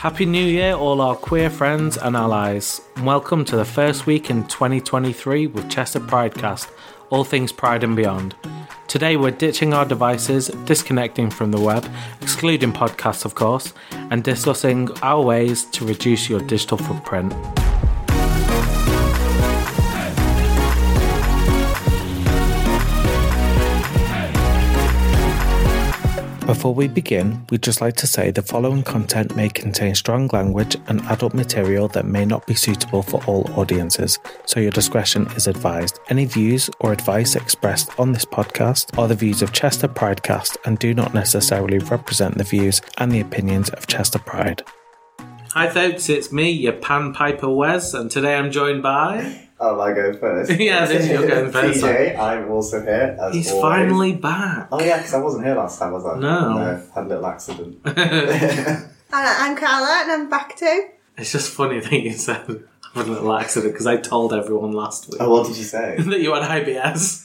Happy New Year, all our queer friends and allies. Welcome to the first week in 2023 with Chester Pridecast, all things pride and beyond. Today we're ditching our devices, disconnecting from the web, excluding podcasts, of course, and discussing our ways to reduce your digital footprint. Before we begin, we'd just like to say the following content may contain strong language and adult material that may not be suitable for all audiences, so your discretion is advised. Any views or advice expressed on this podcast are the views of Chester Pridecast and do not necessarily represent the views and the opinions of Chester Pride. Hi, folks, it's me, your pan piper Wes, and today I'm joined by. Oh, I go first. Yeah, this you're going first. PJ, I'm also here. As He's always. finally back. Oh yeah, because I wasn't here last time, was I? No. had a little accident. And I'm Carla, and I'm back too. It's just funny that you said I had a little accident because I told everyone last week oh, what did you say? that you had IBS.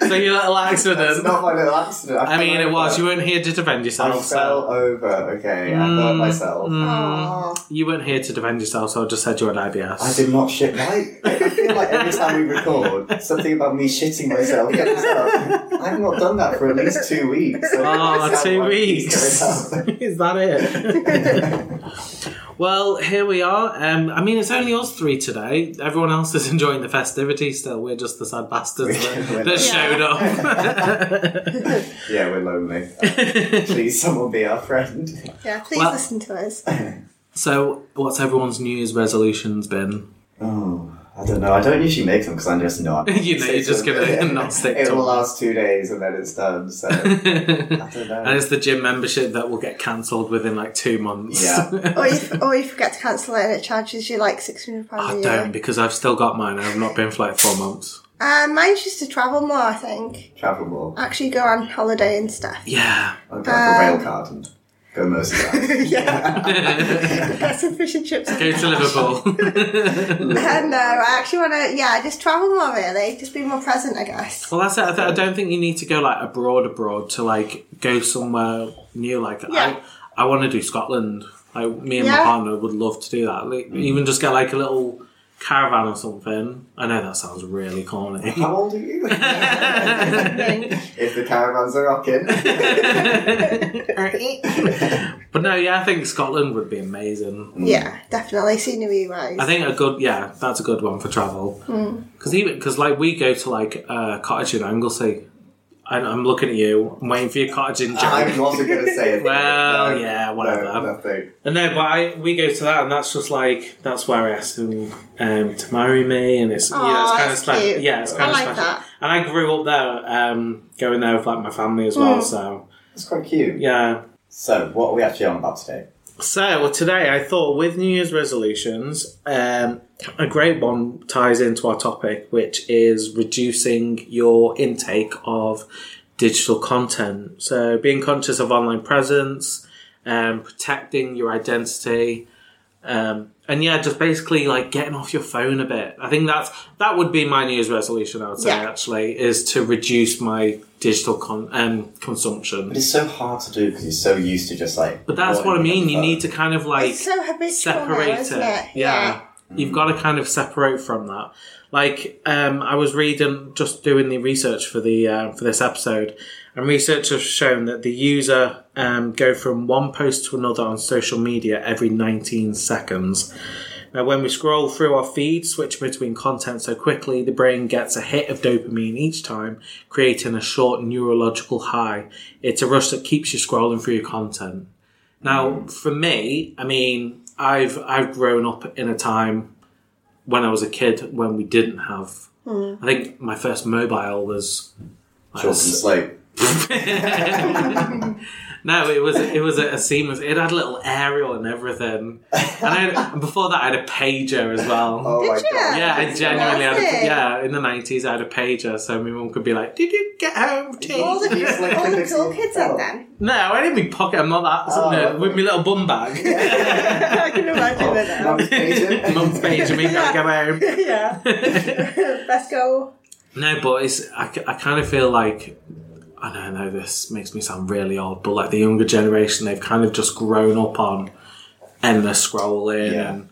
so your little accident. That's not my little accident. I fell mean, it was. You weren't here to defend yourself. I yourself. fell So. over. Okay, I hurt myself. Mm, you weren't here to defend yourself, so I just said you had IBS. I did not shit. Right? I feel like every time we record, something about me shitting myself comes up. I've not done that for at least two weeks. So Oh, it's two weeks. Is that it? Well, here we are. Um, I mean, it's only us three today. Everyone else is enjoying the festivities still. We're just the sad bastards that, that showed up. Yeah, we're lonely. Please, someone be our friend. Yeah, please Well- listen to us. so, what's everyone's New Year's resolutions been? Oh, I don't know. I don't usually make them because I'm just not. You know, you're just gonna not stick It to will them. last two days and then it's done. So I and don't know. it's the gym membership that will get cancelled within like two months. Yeah. or, you, or you forget to cancel it and it charges you like £600 a I year. don't because I've still got mine. I've not been for like four months. Um, mine's just to travel more, I think. Travel more. Actually go on holiday and stuff. Yeah. I'll go for a rail card and go Merseyside. yeah. Get some fish and chips. Go to Liverpool. Uh, no, I actually want to, yeah, just travel more really. Just be more present, I guess. Well, that's it. I, th- I don't think you need to go like abroad, abroad to like go somewhere new. Like Yeah. I, I want to do Scotland. Like me and my partner would love to do that. Like, Even just get like a little caravan or something. I know that sounds really corny. How old are you? if the caravans are rocking. but no, yeah, I think Scotland would be amazing. Mm. yeah, definitely. Scenery wise. I think a good, yeah, that's a good one for travel. Mm. Because even because like we go to like a cottage in Anglesey. I, I'm looking at you. I'm waiting for your cottage in I wasn't going to say it. Well, No, yeah, whatever. No, nothing. And no, but I, we go to that, and that's just like that's where I asked him um, to marry me, and it's you know Aw, it's kind of that's special. cute. Yeah, it's kind I of like special. that. And I grew up there, um, going there with like my family as well. Mm. So It's quite cute. yeah. So, what are we actually on about today? So today I thought with New Year's resolutions, um, a great one ties into our topic, which is reducing your intake of digital content. So being conscious of online presence, um, protecting your identity, um, and yeah, just basically like getting off your phone a bit. I think that's that would be my New Year's resolution. I would say Yeah. actually is to reduce my digital con- um, consumption. But it's so hard to do because you're so used to just like. But that's what I mean. You need to kind of like it's so habitual separate now, isn't it? Yeah. You've got to kind of separate from that. Like, um, I was reading, just doing the research for the uh, for this episode, and research has shown that the user um, go from one post to another on social media every 19 seconds. Now, when we scroll through our feed, switch between content so quickly, the brain gets a hit of dopamine each time, creating a short neurological high. It's a rush that keeps you scrolling through your content. Now, for me, I mean, I've I've grown up in a time when I was a kid when we didn't have. I think my first mobile was. I Short and was- slow. No, it was it was a, a Siemens. It had a little aerial and everything, and, I, and before that, I had a pager as well. Oh Did my you? god. Yeah, I That's genuinely had a lovely. yeah. In the nineties, I had a pager, so my mum could be like, "Did you get home, tea?" All the, It's like all the cool kids had them. No, I didn't mean pocket. I'm not that. Oh, no, okay. with my little bum bag. I can imagine it now. Mum's pager. Mum's page. I mean, gotta go home. yeah. Let's go. No, but it's I, I kind of feel like I know this makes me sound really old, but like the younger generation, they've kind of just grown up on endless scrolling Yeah. and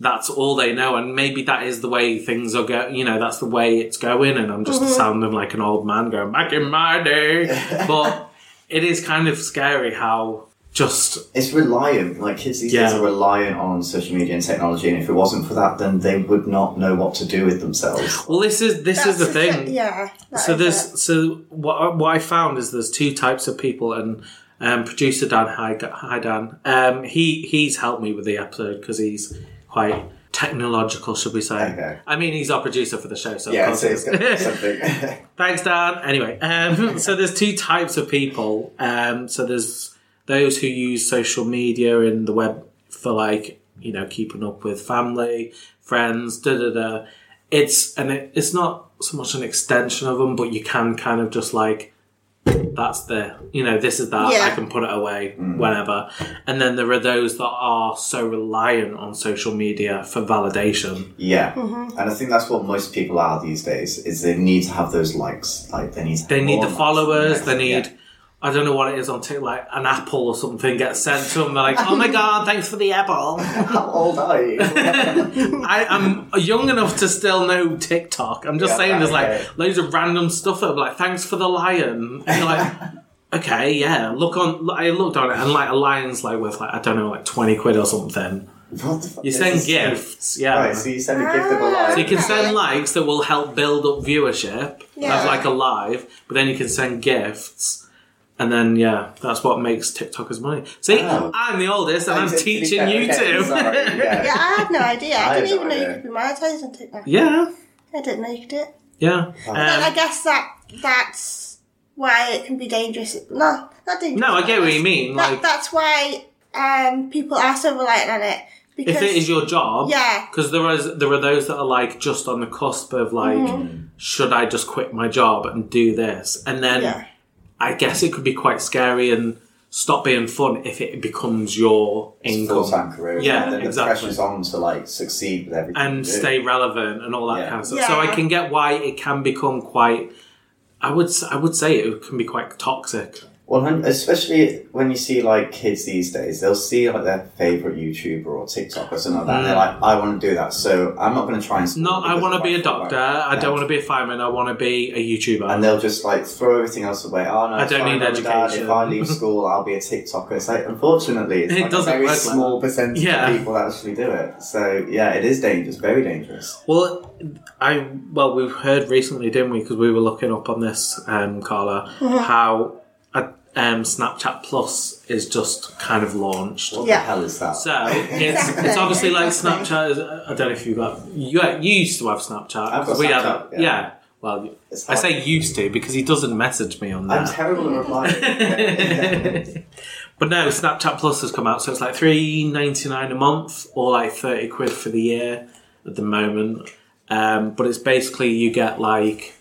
that's all they know. And maybe that is the way things are going. You know, that's the way it's going. And I'm just mm-hmm. sounding like an old man going back in my day. but it is kind of scary how just It's reliant. Like kids these days are reliant on social media and technology, and if it wasn't for that, then they would not know what to do with themselves. well, this is this is the That's thing. Yeah. so is there's it. so what I- what I found is there's two types of people and um, producer Dan hi, hi Dan um, he he's helped me with the episode because he's quite technological should we say Okay. I mean he's our producer for the show so Yeah, so he it's got something. Thanks, Dan. Anyway, um, so there's two types of people. Um, so there's those who use social media and the web for like you know keeping up with family, friends, da da da. It's and it, it's not so much an extension of them, but you can kind of just like that's the you know this is that I can put it away whenever. And then there are those that are so reliant on social media for validation. yeah, Mm-hmm. and I think that's what most people are these days. Is they need to have those likes. Like they need. To They need the followers. than They need. next- I don't know what it is on TikTok, like an apple or something gets sent to them. They're like, "Oh my god, thanks for the apple." How old are you? I, I'm young enough to still know TikTok. I'm just Yeah, saying, there's okay. like loads of random stuff that like, "Thanks for the lion." And you're like, okay, yeah. Look on. I looked on it, and like a lion's like worth like I don't know, like twenty quid or something. What the fuck You send this? gifts, yeah. Right, so you send a gift of a lion. So you can send likes that will help build up viewership Yeah. of like a live, but then you can send gifts. And then yeah, that's what makes TikTokers money. See, Oh. I'm the oldest and I'm teaching fair, you okay, two. sorry, yeah. Yeah, I had no idea. I, I didn't even no know you could be monetized on TikTok. yeah. I didn't know you could do it. Yeah. Then I Um, guess that that's why it can be dangerous. No, not dangerous. no, I get what you mean. That, Like that's why um, people are so reliant on it. Because if it is your job, Yeah. Because there is there are those that are like just on the cusp of like, Mm-hmm. should I just quit my job and do this? And then yeah, I guess it could be quite scary and stop being fun if it becomes your income. Full time career. Yeah, and exactly. The pressure's on to like succeed with everything. and you do. stay relevant and all that Yeah. kind of stuff. So I can get why it can become quite. I would s- I would say it can be quite toxic. Well, especially when you see like kids these days, they'll see like their favorite YouTuber or TikTok or something like that. And they're like, I want to do that, so I'm not going to try and. Mm. Not I want to be a doctor. I don't want to be a fireman. I want to be a YouTuber. And they'll just like throw everything else away. Oh no, I don't need Mum and Dad, education. If I leave school, I'll be a TikToker. It's like unfortunately, it's It like doesn't a very work like small percentage Yeah. of people that actually do it. So yeah, it is dangerous, very dangerous. Well, I well we've heard recently, didn't we? Because we were looking up on this, um, Carla, how uh, um, Snapchat Plus is just kind of launched. What Yeah. the hell is that? So it's Exactly, it's obviously like. Snapchat. Is, I don't know if you got you you used to have Snapchat. I've got we Snapchat, have yeah. yeah. Well, I say used to because he doesn't message me on that. I'm terrible at replying. but no, Snapchat Plus has come out, so it's like three ninety nine a month or like thirty quid for the year at the moment. Um, but it's basically you get like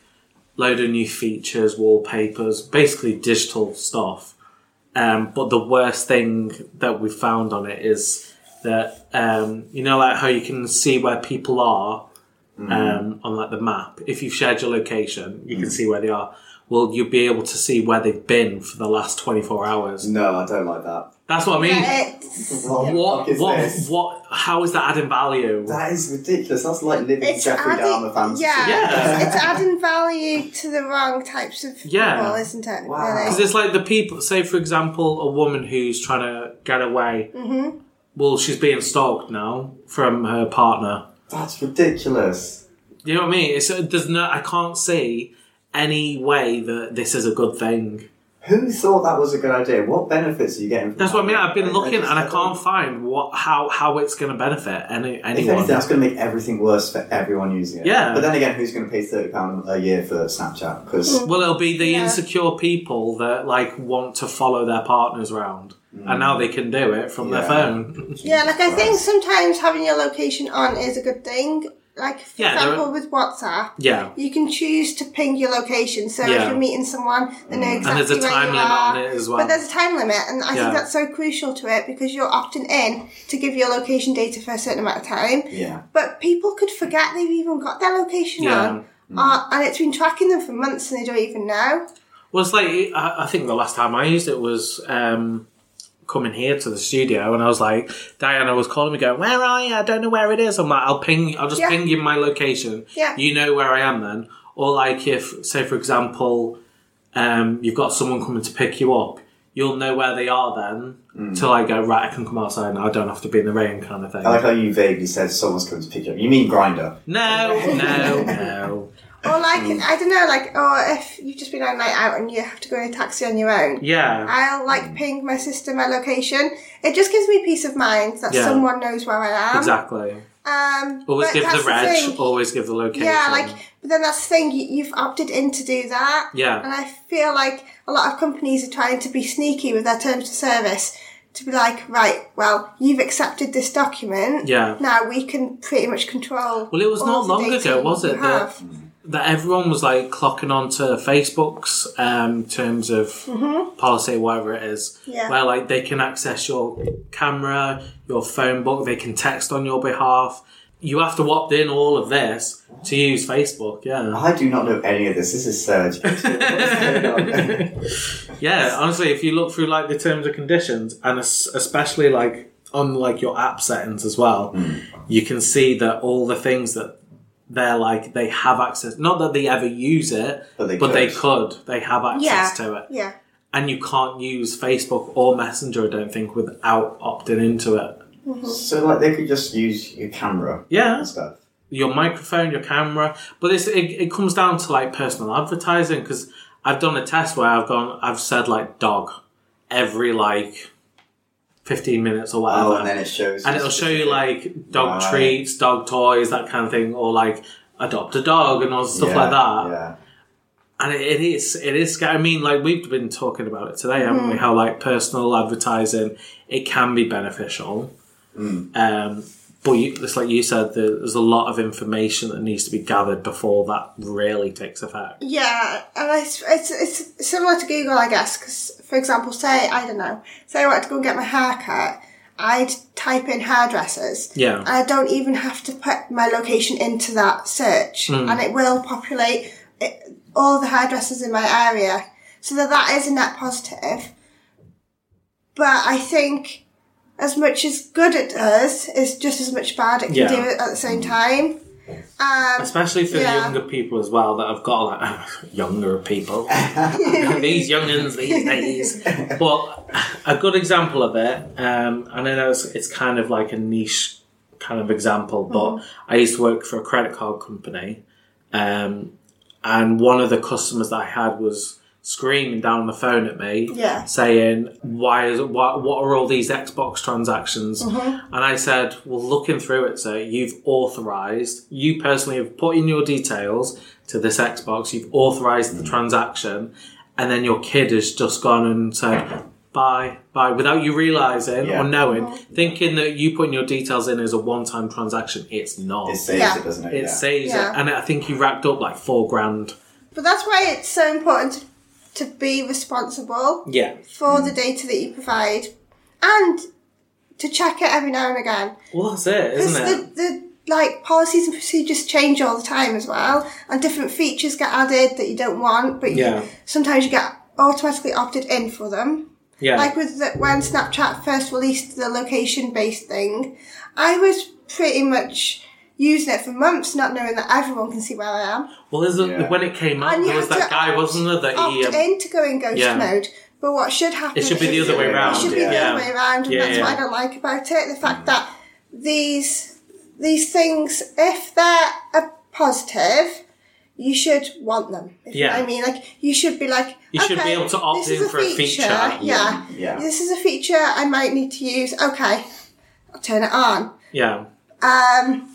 load of new features, wallpapers, basically digital stuff. Um, but the worst thing that we found on it is that um, you know, like how you can see where people are um, on like the map. If you've shared your location, you can see where they are. Well, you'll be able to see where they've been for the last twenty four hours. no, I don't like that. That's what I mean. it's What, What? fuck What? this? What? How is that adding value? That is ridiculous. That's like living it's Jeffrey adding, Dahmer fantasy. yeah, Yeah. It's, it's adding value to the wrong types of Yeah. people, isn't it? Wow. Really? Because it's like the people. Say, for example, a woman who's trying to get away. Mm-hmm. Well, she's being stalked now from her partner. That's ridiculous. You know what I mean? It's there's no. I can't see any way that this is a good thing. Who thought that was a good idea? What benefits are you getting from That's that? what I mean. I've been looking just- and I don't- can't find what how how it's going to benefit any anyone. anything, that's going to make everything worse for everyone using it. Yeah. But then again, who's going to pay thirty pound a year for Snapchat? Because mm. Well, it'll be the Yeah. insecure people that like want to follow their partners around, and now they can do it from their phone. Yeah, like I think sometimes having your location on is a good thing. Like for Yeah, there example, with WhatsApp, yeah, you can choose to ping your location. So Yeah. if you're meeting someone, they know exactly and there's a time limit are. on it as well. But there's a time limit, and I Yeah. think that's so crucial to it because you're opting in to give your location data for a certain amount of time. yeah, But people could forget they've even got their location Yeah. on, uh, and it's been tracking them for months and they don't even know. Well, it's like I, I think the last time I used it was um, coming here to the studio, and I was like, Diana was calling me, going, "Where are you? I don't know where it is." I'm like, "I'll ping. I'll just Yeah. ping you my location. Yeah. You know where I am then." Or like if, say, for example, um, you've got someone coming to pick you up, you'll know where they are then. Till I go right, I can come outside and I don't have to be in the rain, kind of thing. I like how you vaguely said someone's coming to pick you up. You mean Grindr? no, no, no. Or like I don't know, like or if you've just been on a night out and you have to go in a taxi on your own. Yeah. I'll like ping my sister my location. It just gives me peace of mind that Yeah. someone knows where I am. Exactly. Um, Always give the reg. thing. always give the location. Yeah, like, but then that's the thing. You, you've opted in to do that. Yeah. And I feel like a lot of companies are trying to be sneaky with their terms of service to be like, right, well, you've accepted this document. Yeah. Now we can pretty much control. Well, it was not long ago, was it, that- have. That everyone was like clocking onto Facebook's um, terms of policy, whatever it is, Mm-hmm. Yeah. where like they can access your camera, your phone book, they can text on your behalf. You have to opt in all of this to use Facebook. Yeah, I do not know any of this. This is Serge. What's going on? yeah. Honestly, if you look through like the terms and conditions, and especially like on like your app settings as well, you can see that all the things that they're like they have access. Not that they ever use it, But they but they could. could. They have access Yeah. to it. Yeah. and you can't use Facebook or Messenger, I don't think, without opting into it. Mm-hmm. so, like, they could just use your camera Yeah, and stuff. your microphone, your camera, but it's, it, it comes down to like personal advertising because I've done a test where I've gone, I've said like dog every like fifteen minutes or whatever, Oh, and then it shows. and it'll show you like dog Right. treats, dog toys, that kind of thing, or like adopt a dog and all stuff Yeah, like that. Yeah. And it, it is, it is. sca- I mean, like we've been talking about it today, haven't Mm-hmm. we? How like personal advertising, it can be beneficial. Mm. Um, but you, it's like you said, there- there's a lot of information that needs to be gathered before that really takes effect. Yeah, and it's, it's, it's similar to Google, I guess, because, for example, say, I don't know, say I want to go and get my hair cut, I'd type in hairdressers. Yeah. I don't even have to put my location into that search, Hmm. and it will populate it, all the hairdressers in my area. So that that is a net positive. But I think as much as good it does, is just as much bad it can Yeah. do at the same time. Um, Especially for Yeah. the younger people as well that have got like younger people, these youngins these days. But a good example of it, um, and I know it's, it's kind of like a niche kind of example, but I used to work for a credit card company, um, and one of the customers that I had was screaming down the phone at me, Yeah. saying, "Why is it? What, what are all these Xbox transactions?" Mm-hmm. And I said, "Well, looking through it, sir, you've authorized. You personally have put in your details to this Xbox. You've authorized the mm. transaction, and then your kid has just gone and said." Bye, bye, without you realizing Yeah. or knowing, mm-hmm. thinking that you putting your details in as a one-time transaction. It's not. It saves Yeah. it, doesn't it? It yeah. saves Yeah. it, and I think you racked up like four grand. But that's why it's so important to, to be responsible Yeah, for the mm. data that you provide and to check it every now and again. well, that's it, isn't it? the, the like policies and procedures change all the time as well, and different features get added that you don't want, but you, Yeah. sometimes you get automatically opted in for them. Yeah, Like with the, when Snapchat first released the location based thing, I was pretty much using it for months, not knowing that everyone can see where I am. well, there's a, Yeah. when it came out, And there was that guy, wasn't there? That he, opt um, in to go in ghost yeah. mode. But what should happen? it should be the other way around. It should be Yeah. the yeah. other way around, and Yeah, that's yeah. what I don't like about it. The fact that these these things, if they're a positive, you should want them. If you know Yeah. I mean, like you should be like, You should be able to opt this is in for a feature. Yeah, Yeah. this is a feature I might need to use. Okay, I'll turn it on. Yeah, Um,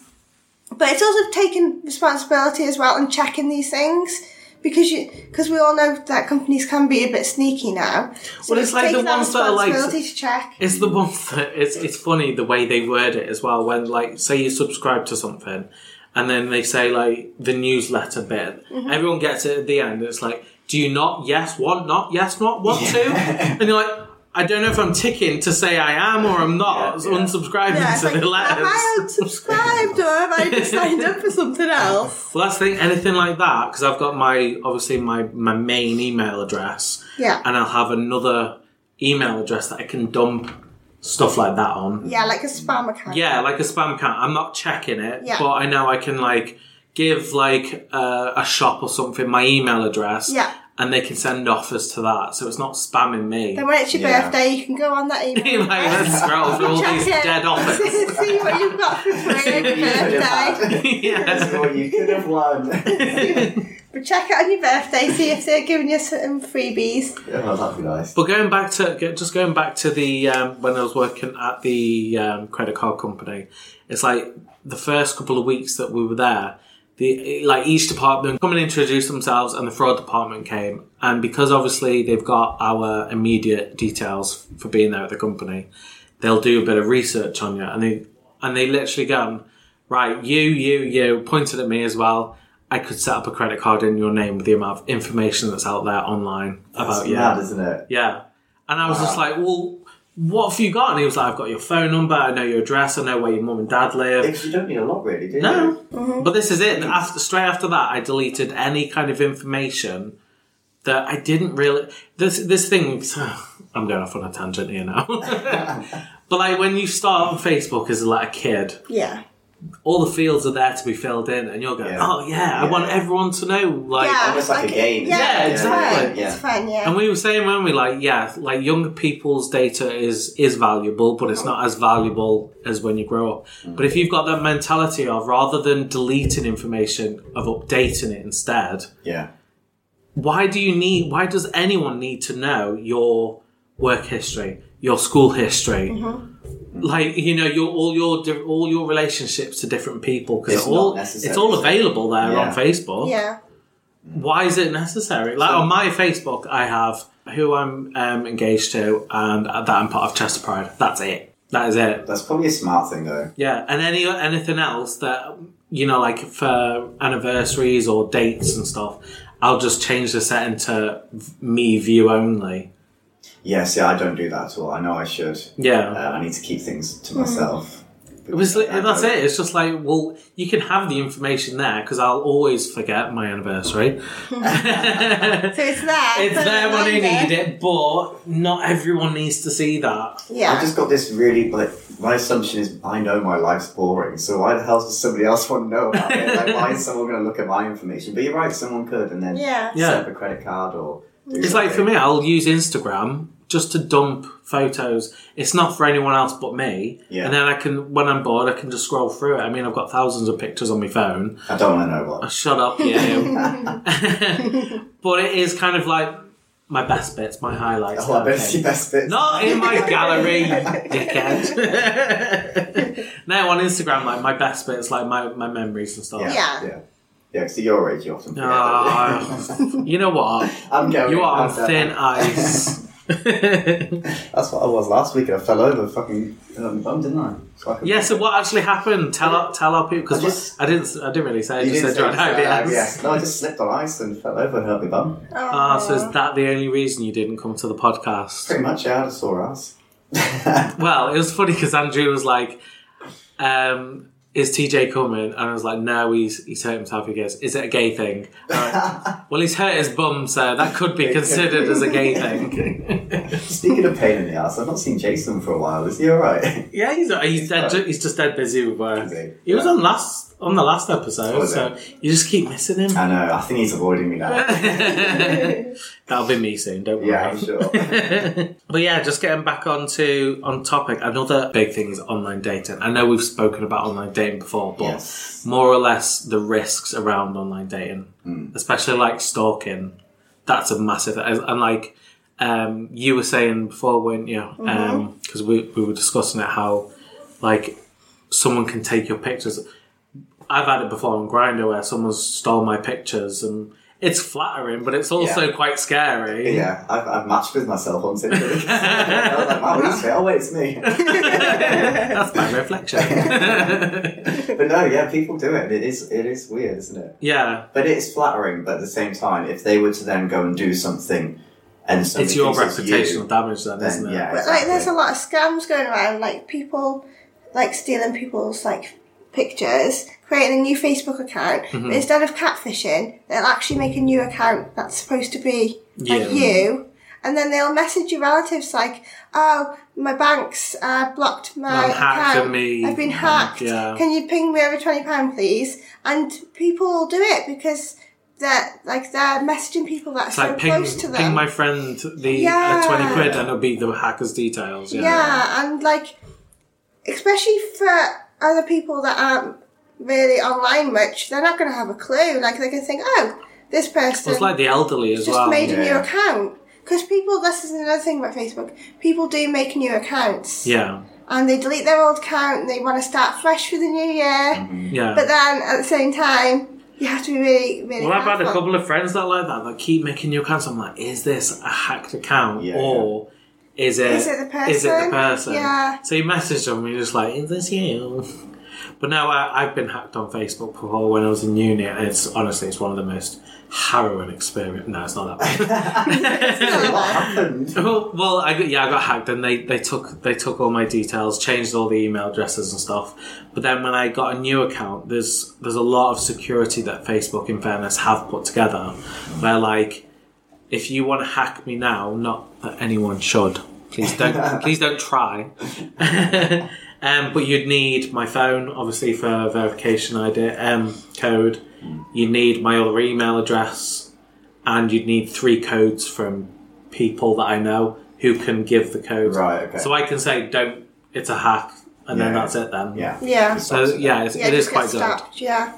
but it's also taking responsibility as well and checking these things because you because we all know that companies can be a bit sneaky now. So Well, it's like the ones that are like- to check. it's the ones that it's it's funny the way they word it as well. When like say you subscribe to something, and then they say like the newsletter bit, Mm-hmm. everyone gets it at the end. It's like, do you not yes want not yes not want to? And you're like, I don't know if I'm ticking to say I am or I'm not Yeah, yeah. unsubscribing Yeah, it's to like, the letters. have I unsubscribed or have I just signed up for something else? Well, that's the thing. Anything like that, because I've got my obviously my my main email address, Yeah. and I'll have another email address that I can dump stuff like that on. Yeah, like a spam account. Yeah, like a spam account. I'm not checking it, Yeah. but I know I can like give like uh, a shop or something my email address, Yeah. And they can send offers to that, so it's not spamming me. Then when it's your Yeah. birthday, you can go on that email. like let's scroll through all Check these it. dead offers. See what you've got for free on your You could have birthday. had. This yeah. what you could have won. But check it on your birthday, see if they're giving you some freebies. yeah, well, that'd be nice. But going back to go- just going back to the um, when I was working at the um, credit card company, it's like the first couple of weeks that we were there. The like each department come and introduce themselves, and the fraud department came, and because obviously they've got our immediate details for being there at the company, they'll do a bit of research on you, and they and they literally go, right, you, you, you, pointed at me as well. I could set up a credit card in your name with the amount of information that's out there online That's about you. mad, isn't it? Yeah. And I was just like, well, what have you got? And he was like, I've got your phone number, I know your address, I know where your mum and dad live. Because you don't need a lot, really, do you? No. Mm-hmm. But this is it. After, straight after that, I deleted any kind of information that I didn't really. This this thing. I'm going off on a tangent here now. but like when you start on Facebook as like a kid, Yeah. All the fields are there to be filled in, and you're going, Yeah. oh yeah, I Yeah. want everyone to know. Like, yeah. almost like a game. Yeah, Yeah, it's exactly. Fun. Yeah. It's fun, yeah. And we were saying when we like, yeah, like younger people's data is is valuable, but it's not as valuable as when you grow up. Mm. But if you've got that mentality of rather than deleting information, of updating it instead, Yeah. why do you need? Why does anyone need to know your work history, your school history? Like you know, your all your di- all your relationships to different people because It's all it's all available there Yeah. on Facebook yeah. why is it necessary? Like on my Facebook, I have who I'm um, engaged to and that I'm part of Chester Pride. That's it. That is it. That's probably a smart thing, though. Yeah, and any anything else that you know, like for anniversaries or dates and stuff, I'll just change the setting to me view only. Yeah, see, I don't do that at all. I know I should. Yeah. Uh, I need to keep things to myself. It was, I that's it. It's just like, well, you can have the information there because I'll always forget my anniversary. So it's there. It's there when I need it, but not everyone needs to see that. Yeah. I've just got this really like my assumption is I know my life's boring, so why the hell does somebody else want to know about it? Like, why is someone going to look at my information? But you're right, someone could, and then Yeah. Yeah. set up a credit card or. Do It's like for me, I'll use Instagram just to dump photos. It's not for anyone else but me. Yeah. And then I can, when I'm bored, I can just scroll through it. I mean, I've got thousands of pictures on my phone. I don't want to know Oh, what. Uh, shut up, you. but it is kind of like my best bits, my highlights. Oh, I bet it's your best bits. Not in my gallery, you dickhead. no, on Instagram, like my best bits, like my, my memories and stuff. Yeah, Yeah. yeah, yeah. Because your age, you often ah. forget. don't you? You know what? I'm going. You are on thin ice. That's what I was last week. I fell over, fucking um, bum, didn't I? So I Yeah. So what actually happened? Tell our, tell our people because just- I didn't I didn't really say. I You just said had so, uh, yes. No, I just slipped on ice and fell over and hurt my bum. Ah, so is that the only reason you didn't come to the podcast? Pretty much, yeah, I had a sore ass. Well, it was funny because Andrew was like, um, "Is TJ coming?" And I was like, "No, he's he's hurt himself." He goes, "Is it a gay thing?" I went, well, he's hurt his bum, so that could be considered as a gay thing. Speaking of pain in the ass, I've not seen Jason for a while. Is he alright? yeah, he's he's dead. He's just dead busy with work. Is he? He was Yeah. on last on the last episode, Was so you just keep missing him. I know, I think he's avoiding me now. That'll be me soon. Don't worry. yeah, I'm sure. but yeah, just getting back onto on topic. Another big thing is online dating. I know we've spoken about online dating before, but Yes. more or less the risks around online dating, hmm. especially like stalking. That's a massive and and like um, you were saying before, weren't you? Mm-hmm. Um, because we we were discussing it how like someone can take your pictures. I've had it before on Grindr where someone stole my pictures and. It's flattering, but it's also Yeah. quite scary. Yeah, I've, I've matched with myself on Tinder. I was like, wow, he's fit. Oh, wait, it's me. That's my reflection. but no, yeah, people do it. It is, it is weird, isn't it? yeah, But it is flattering, but at the same time, if they were to then go and do something and it's your thinks it's reputational you, damage then, then, isn't it? yeah, But like, there's a lot of scams going around, like people like stealing people's like pictures, creating a new Facebook account. Mm-hmm. But instead of catfishing, they'll actually make a new account that's supposed to be like You. and then they'll message your relatives like, "Oh, my bank's uh, blocked my I'm account. me- I've been hacked. Yeah. Can you ping me over twenty pound, please?" And people will do it because. They're like they're messaging people that are It's so like ping, close to them. ping my friend the Yeah. uh, 20 quid and it'll be the hacker's details. Yeah. Yeah, and like, especially for other people that aren't really online much, they're not going to have a clue. Like, they can think, oh, this person It's like the elderly as just well. made a new account. Because people, this is another thing about Facebook, people do make new accounts. yeah. And they delete their old account and they want to start fresh for the new year. Mm-hmm. Yeah. But then at the same time, you have to be really, really Well, I've had a couple of friends that like that that keep making new accounts. I'm like, is this a hacked account Yeah, or is it Is it the is it the person? person? Yeah. So you message them and you're just like, is this you? But now I, I've been hacked on Facebook before when I was in uni. And it's honestly, it's one of the most harrowing experience. No, it's not that bad. what happened? well, well, I got, yeah, I got hacked, and they, they took they took all my details, changed all the email addresses and stuff. But then when I got a new account, there's there's a lot of security that Facebook, in fairness, have put together, where like, if you want to hack me now, not that anyone should, please don't please don't try. um, but you'd need my phone, obviously for verification ID um, code. You'd need my other email address, and you'd need three codes from people that I know who can give the code. Right, okay. So I can say, "Don't." It's a hack, and then Yeah. that's it. Then. Yeah. Yeah. So yeah, it's, Yeah, it is quite get good. Yeah.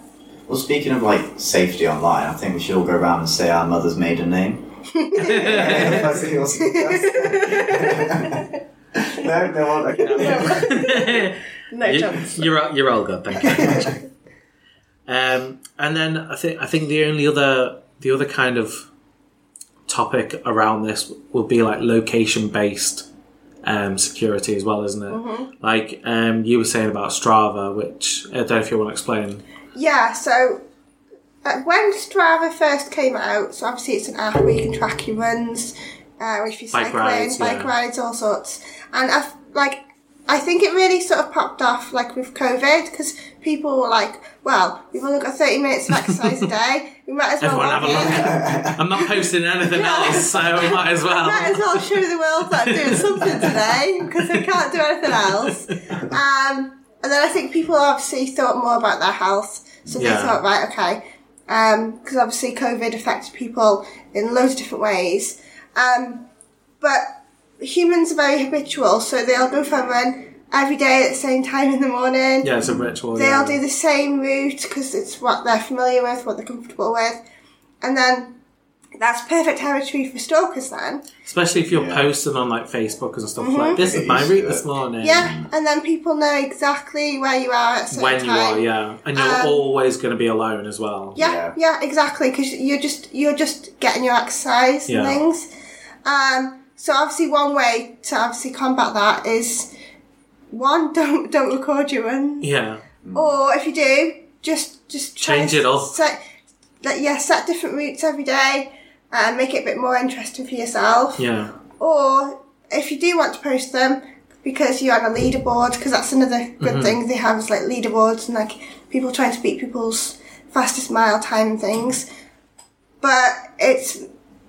Well, speaking of like safety online, I think we should all go around and say our mother's maiden name. If I see yours. no, no one. Okay. No You- chance. You're all- you're all good, thank you. um, and then I think I think the only other the other kind of topic around this will be like location based um, security as well, isn't it? Mm-hmm. Like um, you were saying about Strava, which I don't know if you want to explain. Yeah, so uh, when Strava first came out, so obviously it's an app where you can track your runs, uh, if you're Bike cycling, rides, bike yeah. rides, all sorts. And I've, like, I think it really sort of popped off like with COVID because people were like, "Well, we've only got thirty minutes of exercise a day. We might as well Everyone have a look. I'm not posting anything Yeah. else, so might as well. Might as well show the world that I'm doing something today because I can't do anything else. Um, and then I think people obviously thought more about their health, so they Yeah. thought, right, okay, because obviously COVID affected people in loads of different ways. Um, but humans are very habitual, so they'll go for a run every day at the same time in the morning. Yeah, it's a ritual. They'll yeah. do the same route because it's what they're familiar with, what they're comfortable with, and then that's perfect territory for stalkers. Then, Especially if you're Yeah. posting on like Facebook and stuff like this is my route this morning. yeah, and then people know exactly where you are at a certain when you time. are, yeah, and you're Um, always going to be alone as well. Yeah, Yeah. yeah, exactly. Because you're just you're just getting your exercise Yeah. and things. Um, so obviously, one way to obviously combat that is one don't don't record your runs, Yeah, or if you do, just just try Change it up. Set, like, yeah, set different routes every day and make it a bit more interesting for yourself. yeah, Or if you do want to post them because you're on a leaderboard, because that's another good Mm-hmm. thing they have is like leaderboards and like people trying to beat people's fastest mile time and things. But it's,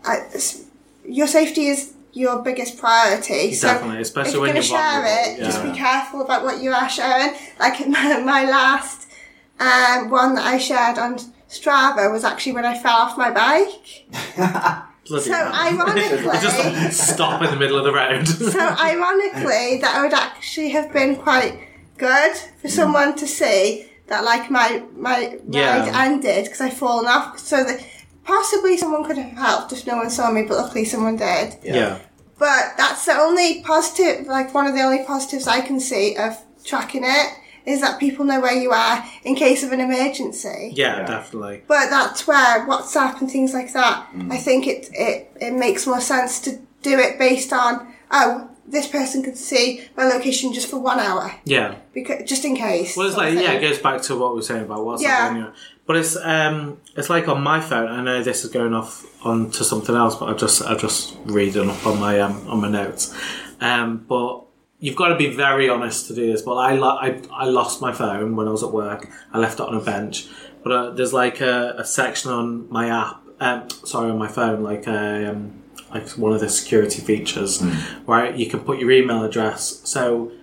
it's your safety is your biggest priority. Definitely, so especially if you're when you're share it, just be careful about what you are sharing. Like my, my last um, one that I shared on Strava was actually when I fell off my bike. Bloody So hell. ironically, just stop in the middle of the road. so ironically, that would actually have been quite good for hmm. someone to see that, like my my Yeah. ride ended because I fallen off. So that possibly someone could have helped if no one saw me, but luckily someone did. yeah. But that's the only positive, like one of the only positives I can see of tracking it is that people know where you are in case of an emergency. yeah, Yeah. definitely. But that's where WhatsApp and things like that, I think it, it, it makes more sense to do it based on, oh, this person could see my location just for one hour, Yeah. because just in case. Well, it's like yeah, it goes back to what we were saying about WhatsApp. Yeah. anyway. But it's um, it's like on my phone. I know this is going off on to something else, but I just I just reading up on my um on my notes. Um, but you've got to be very honest to do this. But I lo- I I lost my phone when I was at work. I left it on a bench. But uh, there's like a, a section on my app. Um, sorry, on my phone, like a. Um, like one of the security features where you can put your email address. So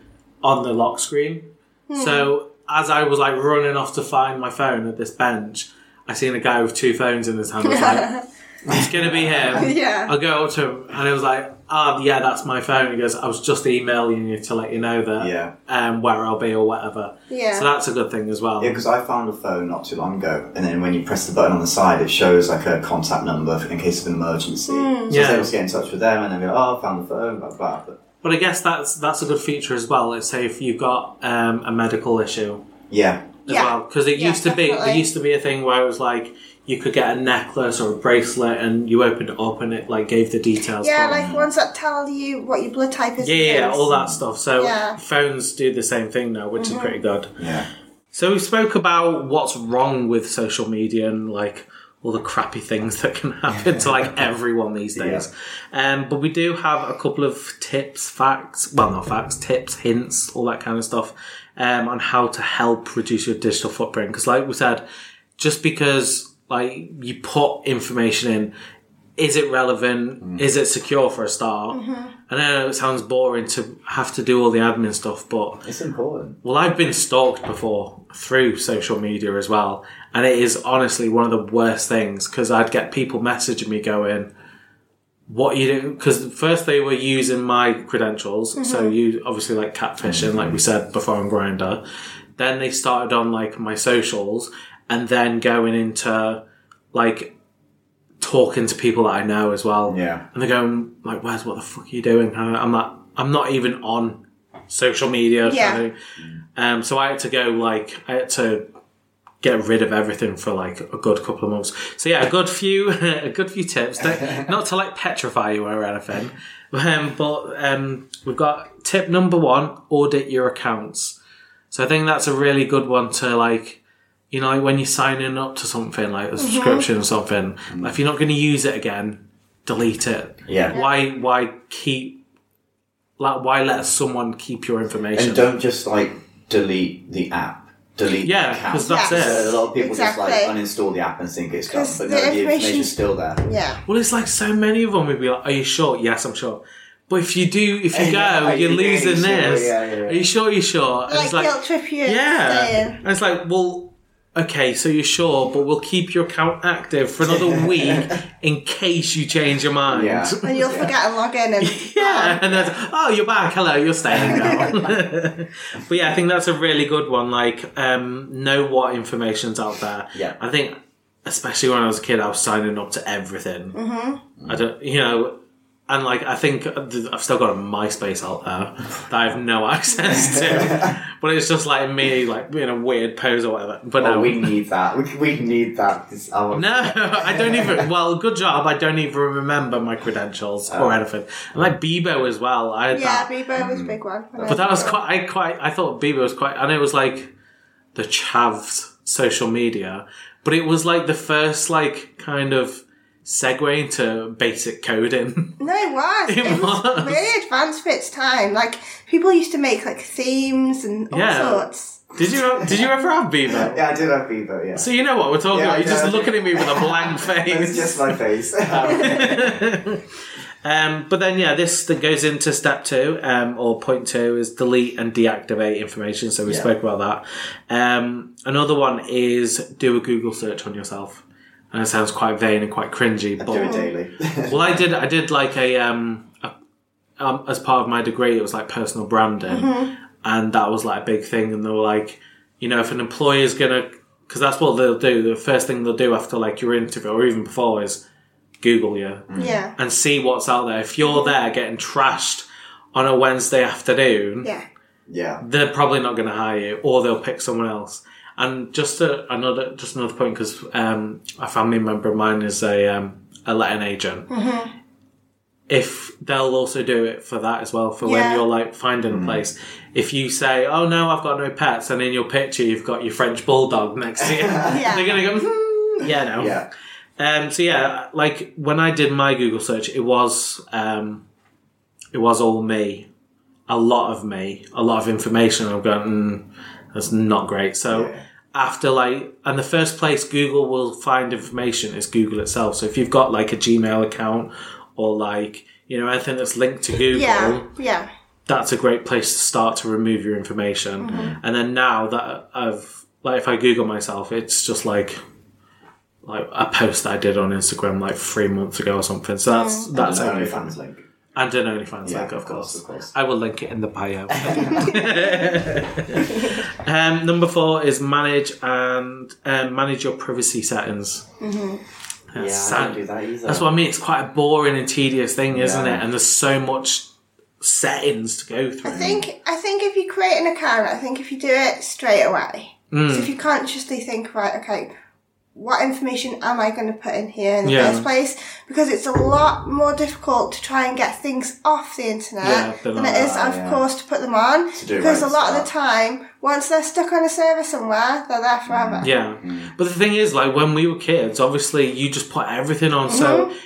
on the lock screen. So as I was like running off to find my phone at this bench, I seen a guy with two phones in his hand. I was like, it's gonna be him. Yeah. I'll go up to him and it was like, oh yeah, that's my phone. He goes, I was just emailing you to let you know that Yeah. um, where I'll be or whatever. Yeah. So that's a good thing as well. Yeah, because I found a phone not too long ago, and then when you press the button on the side, it shows like a contact number in case of an emergency. Yeah, so I was Yeah. able to get in touch with them, and then be like, "Oh, I found the phone." Blah blah. But But I guess that's that's a good feature as well. Let's say if you've got um, a medical issue yeah, as Yeah. well, because it Yeah, used to be there definitely. used to be a thing where it was like you could get a necklace or a bracelet and you opened it up and it like gave the details. Yeah, for it. like ones that tell you what your blood type is. Yeah, yeah, yeah, all that stuff. So Yeah. phones do the same thing now, which is pretty good. yeah, So we spoke about what's wrong with social media and like all the crappy things that can happen to like everyone these days. Um, but we do have a couple of tips, facts, well, not facts, tips, hints, all that kind of stuff um, on how to help reduce your digital footprint. Because, like we said, just because like you put information in, is it relevant? Mm. Is it secure for a start? Mm-hmm. I know it sounds boring to have to do all the admin stuff, but it's important. well, I've been stalked before through social media as well, and it is honestly one of the worst things because I'd get people messaging me going, "What you do?" Because first they were using my credentials, so mm-hmm. you obviously like catfishing, like we said before on Grindr. Then they started on like my socials, and then going into like talking to people that I know as well. Yeah. And they're going like, "Where's what the fuck are you doing?" And I'm like, I'm not even on social media. Yeah. kind. Um. So I had to go like I had to get rid of everything for like a good couple of months. So yeah, a good few, a good few tips. Don't- not to like petrify you or anything, um, but um, we've got tip number one: audit your accounts. So I think that's a really good one to like. You know, when you're signing up to something like a mm-hmm. subscription or something, like if you're not going to use it again, delete it. Yeah. Why? Why keep? Like, why let someone keep your information? And don't just like delete the app. Delete Yeah, because that's Yes. it. A lot of people Exactly. just like uninstall the app and think it's done, 'Cause but the no, the information- information's still there. Yeah. Well, it's like so many of them would be like, "Are you sure?" Yes, I'm sure. But if you do, if you go, Yeah, you're yeah, losing sure, this. yeah, yeah, yeah. Are you sure? You're sure? And Like, it's like, guilt trip you. yeah. And it's like, well, okay, so you're sure, but we'll keep your account active for another week in case you change your mind. Yeah. And you'll Yeah. forget and log in and Yeah, and then oh, you're back. Hello, you're staying now. but yeah, I think that's a really good one. Like, um, know what information's out there. Yeah. I think, especially when I was a kid, I was signing up to everything. Mm-hmm. I don't, you know, and like I think I've still got a MySpace out there that I have no access to. but it's just like me, like being a weird pose or whatever. But Oh, no, we need that. We, we need that. This- no, I don't even. Well, good job. I don't even remember my credentials or uh. anything. And like Bebo as well. I had yeah, that. Bebo was a big one. But that was quite. I quite. I thought Bebo was quite. and it was like the Chavs social media, but it was like the first like kind of segue into basic coding. No, it was. It It, was, was. really advanced for its time. Like people used to make like themes and all Yeah. sorts. did you? Did you ever have Bebo? Yeah, I did have Bebo, yeah. So you know what we're talking Yeah, about. You're yeah, just looking at me with a blank face. It's just my face. Um, but then, yeah, this that goes into step two, um, or point two, is delete and deactivate information. So we Yeah. spoke about that. Um, another one is do a Google search on yourself. And it sounds quite vain and quite cringy, but Do it daily. well, I did. I did like a, um, a um, as part of my degree. It was like personal branding, and that was like a big thing. And they were like, you know, if an employer is gonna, because that's what they'll do. The first thing they'll do after like your interview or even before is Google you Yeah. and see what's out there. If you're there getting trashed on a Wednesday afternoon, Yeah. yeah. they're probably not going to hire you, or they'll pick someone else. And just a, another, just another point, because um, a family member of mine is a um, a letting agent. if they'll also do it for that as well for when you're like finding a place. If you say, "Oh no, I've got no pets," and in your picture you've got your French bulldog next to you, they're gonna go, hmm, "Yeah, no." Yeah. Um, so yeah, like when I did my Google search, it was um, it was all me, a lot of me, a lot of information. I'm going, mm, that's not great. So Yeah. after like, and the first place Google will find information is Google itself. So if you've got like a Gmail account or like you know anything that's linked to Google, Yeah, yeah, that's a great place to start to remove your information. Mm-hmm. And then now that I've like if I Google myself, it's just like like a post that I did on Instagram like three months ago or something. So that's mm-hmm. that's That's okay. OnlyFans link. And an OnlyFans Yeah, link, of of course, course. of course. I will link it in the bio. um, number four is manage and um, manage your privacy settings. Yeah, I don't do that either. That's what I mean. It's quite a boring and tedious thing, isn't Yeah. it? And there's so much settings to go through. I think I think if you create an account, I think if you do it straight away, Hmm. so if you consciously think, right, okay, what information am I going to put in here in the Yeah. first place? Because it's a lot more difficult to try and get things off the internet than than it is, that, of yeah. course, to put them on. To do it because right a lot of the time, once they're stuck on a server somewhere, they're there forever. Yeah. Mm. But the thing is, like, when we were kids, obviously, you just put everything on. So, mm-hmm.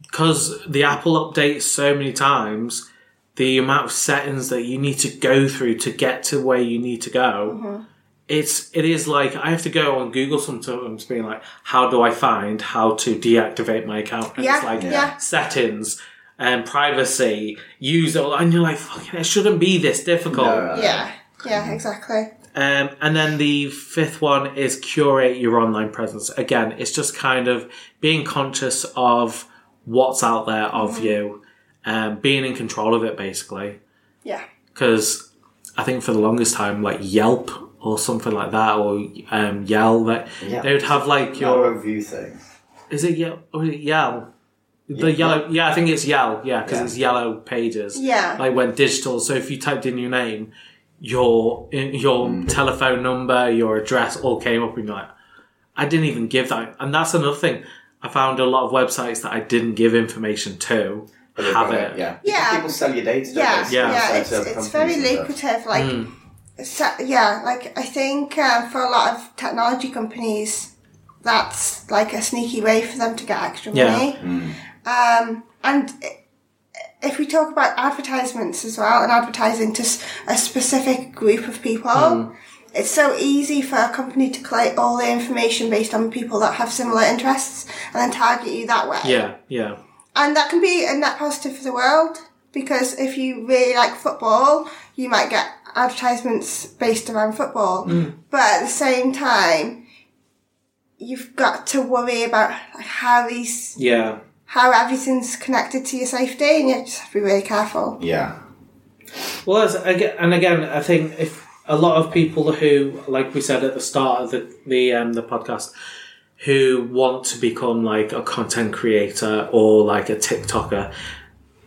because the Apple updates so many times, the amount of settings that you need to go through to get to where you need to go, mm-hmm. It's, it is like, I have to go on Google sometimes being like, how do I find how to deactivate my account? And Yeah, it's like, yeah. settings and privacy, use it, and you're like, fucking, it shouldn't be this difficult. No. Yeah, yeah, exactly. Um, and then the fifth one is curate your online presence. Again, it's just kind of being conscious of what's out there of you, um, being in control of it, basically. Yeah. Because I think for the longest time, like Yelp or something like that, or um, Yell, that Yeah. they would have like Your your review thing. is it Yell or is it Yell? The Yeah. yellow, yeah, I think it's Yell, yeah, because Yeah. it's yellow pages. Yeah. like went digital. So if you typed in your name, your your Mm. telephone number, your address all came up, and you're like, I didn't even give that. And that's another thing. I found a lot of websites that I didn't give information to But they've have got it. Yeah. Yeah. People sell your data. don't Yeah, yeah, Yeah. it's, So to other it's very companies and stuff. lucrative. Like, Hmm. So, yeah, like I think um, for a lot of technology companies, that's like a sneaky way for them to get extra Yeah. money. Um, and if we talk about advertisements as well, and advertising to a specific group of people. Hmm. It's so easy for a company to collect all the information based on people that have similar interests and then target you that way. Yeah, yeah, And that can be a net positive for the world because if you really like football, you might get advertisements based around football. But at the same time, you've got to worry about how these, yeah. how everything's connected to your safety, and you just have to be really careful. Yeah. Well, as, and again, I think if a lot of people who, like we said at the start of the the um, the podcast, who want to become like a content creator or like a TikToker,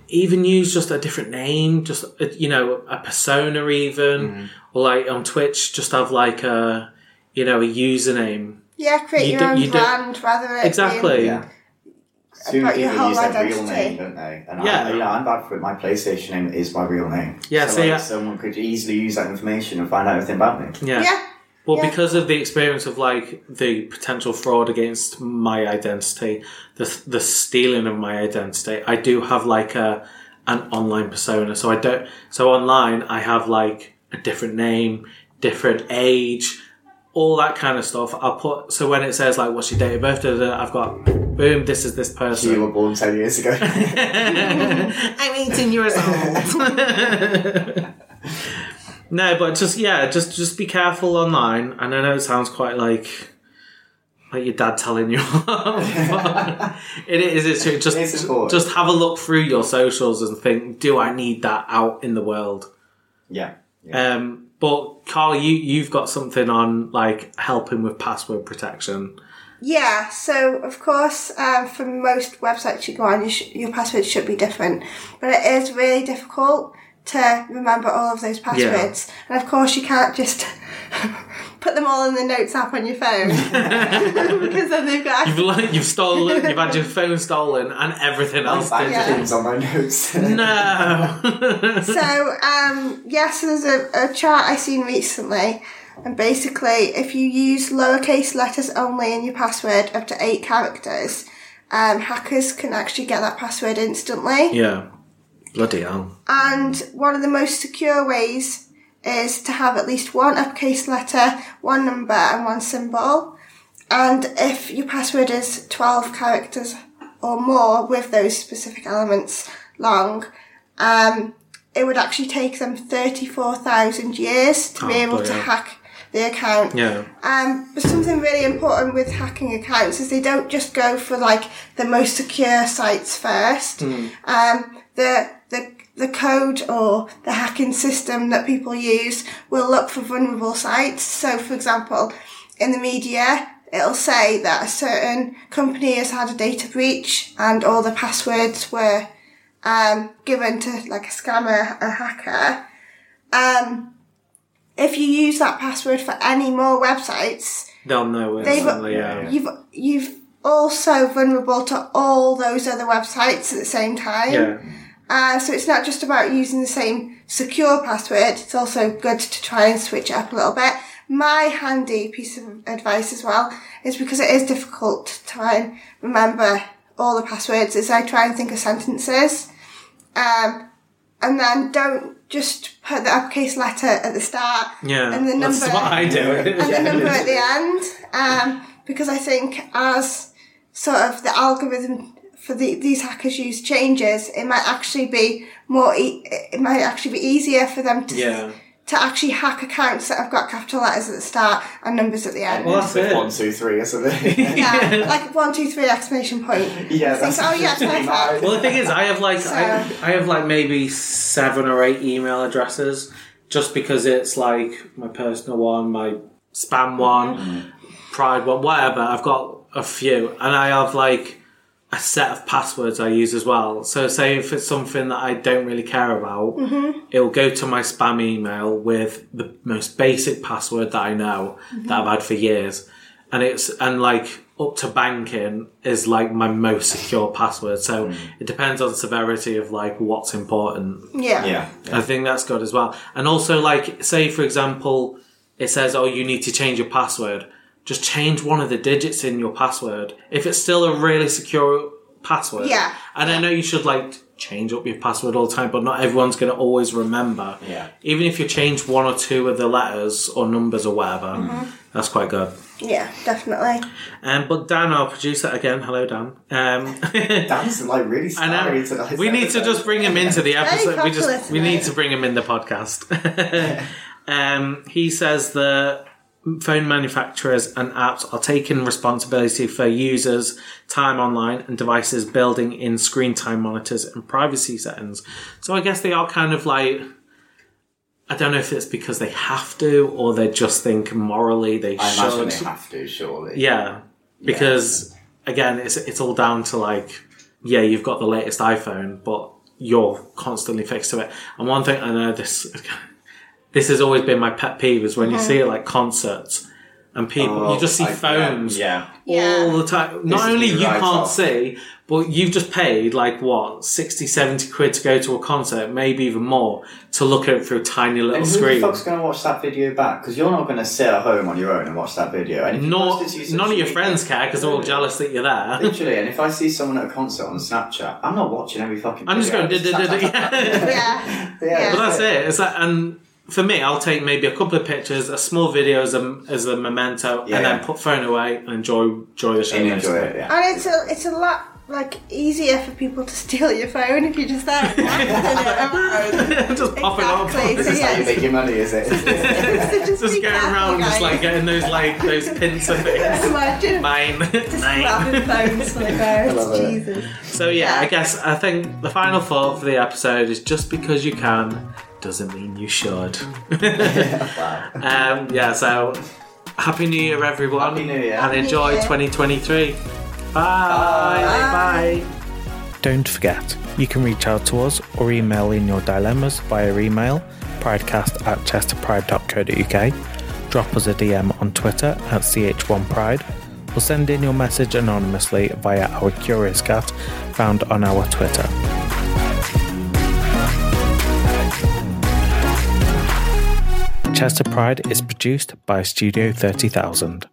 even use just a different name, just uh, you know a persona, even or like on Twitch, just have like a you know a username. Yeah, create You your don't- own you don't- brand rather than Exactly. being- Yeah. Soon About your people whole use their real name, don't they? And Yeah. I, you know, I'm bad for it. My PlayStation name is my real name. Yeah, so so like, yeah. someone could easily use that information and find out everything about me. Yeah. Yeah, Well, Yeah. because of the experience of like the potential fraud against my identity, the the stealing of my identity, I do have like a an online persona. So I don't. So online, I have like a different name, different age, all that kind of stuff. I'll put. So when it says like, "What's your date of birth?" da, da, da, I've got boom. This is this person. you were born 10 years ago. I'm 18 years old. no, but just yeah, just just be careful online. And I know it sounds quite like like your dad telling you. it is. It's true. just It's just have a look through your socials and think, do I need that out in the world? yeah. yeah. Um, but Carl, you you've got something on like helping with password protection. Yeah, so of course, um, for most websites you go on, you sh- your password should be different, but it is really difficult to remember all of those passwords. And of course, you can't just put them all in the notes app on your phone because then they've got. You've, like, you've stolen, you've had your phone stolen and everything else. Bank Yeah. pins on my notes. No. So, um, yes, there's a, a chart I seen recently, and basically, if you use lowercase letters only in your password up to eight characters, um, hackers can actually get that password instantly. yeah. Bloody hell. And one of the most secure ways is to have at least one uppercase letter, one number, and one symbol. And if your password is 12 characters or more with those specific elements long, um, it would actually take them 34,000 years to be Oh, able to hack the account. Yeah. Um, but something really important with hacking accounts is they don't just go for like the most secure sites first. Um, the the the code or the hacking system that people use will look for vulnerable sites. So, for example, in the media, it'll say that a certain company has had a data breach and all the passwords were um, given to like a scammer, a hacker. Um, if you use that password for any more websites, They'll know They've- yeah. you've you've also vulnerable to all those other websites at the same time. Yeah. Uh, so it's not just about using the same secure password. It's also good to try and switch it up a little bit. My handy piece of advice as well is because it is difficult to try and remember all the passwords. Is I try and think of sentences, um, and then don't just put the uppercase letter at the start Yeah. and the number That's what I do. and the number at the end, um, because I think as sort of the algorithm for the, these hackers use changes, it might actually be more, e- it might actually be easier for them to yeah. to actually hack accounts that have got capital letters at the start and numbers at the end. Well, that's it. One, two, three, or something. yeah, like one, two, three exclamation point. yeah, Think, that's oh yeah, literally perfect. mine. Well, the thing is, I have like I, So- I have like maybe seven or eight email addresses, just because it's like my personal one, my spam one, mm-hmm. pride one, whatever. I've got a few, and I have like a set of passwords I use as well. So, say if it's something that I don't really care about, mm-hmm. it'll go to my spam email with the most basic password that I know that I've had for years, and it's and like up to banking is like my most secure password. So mm. it depends on severity of like what's important. Yeah. Yeah. I think that's good as well. And also, like, say for example, it says, "Oh, you need to change your password." Just change one of the digits in your password. If it's still a really secure password, Yeah. And I know you should like change up your password all the time, but not everyone's going to always remember. Yeah. Even if you change one or two of the letters or numbers or whatever, Mm-hmm. that's quite good. Yeah, definitely. Um, but Dan, our producer again, hello Dan. Um, Dan's like really I know. tonight. We need to just bring him into the episode. We just we need to bring him in the podcast. um, he says the phone manufacturers and apps are taking responsibility for users' time online and devices building in screen time monitors and privacy settings. So I guess they are kind of like. I don't know if it's because they have to or they just think morally they I imagine should. they have to, surely. Yeah, because again, it's it's all down to like, yeah, you've got the latest iPhone, but you're constantly fixed to it. And one thing I know this this has always been my pet peeve is when you see it like concerts and people Oh, you just see I- phones Yeah. Yeah. all the time. Not is only you right can't off. see, but you've just paid like what 60, 70 quid to go to a concert, maybe even more, to look at it through a tiny little And who screens. the fuck's going to watch that video back? Because you're not going to sit at home on your own and watch that video. And if you Nor, post it to your none of social your media- friends care because they're all jealous that you're there. Literally, and if I see someone at a concert on Snapchat, I'm not watching every fucking. I'm just video. going. "Duh, duh, duh, duh," yeah. Yeah. Yeah, But that's it. It's like, and for me, I'll take maybe a couple of pictures, a small video as a, as a memento, Yeah. and then put phone away and enjoy enjoy the show. And enjoy it. Yeah. And it's a it's a lot like easier for people to steal your phone if you're just there. just pop Exactly. it So up. Is that how you make your money? Is it? just, just going careful, around, just like getting those like those pins of things. Imagine Mine, just mine. phones for the love ghost. it. Jesus. So yeah, Yeah. I guess I think the final thought for the episode is just because you can doesn't mean you should. wow. um, yeah. So happy New Year, everyone, Happy New Year. and Happy enjoy Year. 2023. Bye. Bye. Don't forget, you can reach out to us or email in your dilemmas via email, pridecast at chesterpride.co.uk, drop us a DM on Twitter at CH1Pride or send in your message anonymously via our Curious Cat found on our Twitter. Chester Pride is produced by Studio 30000.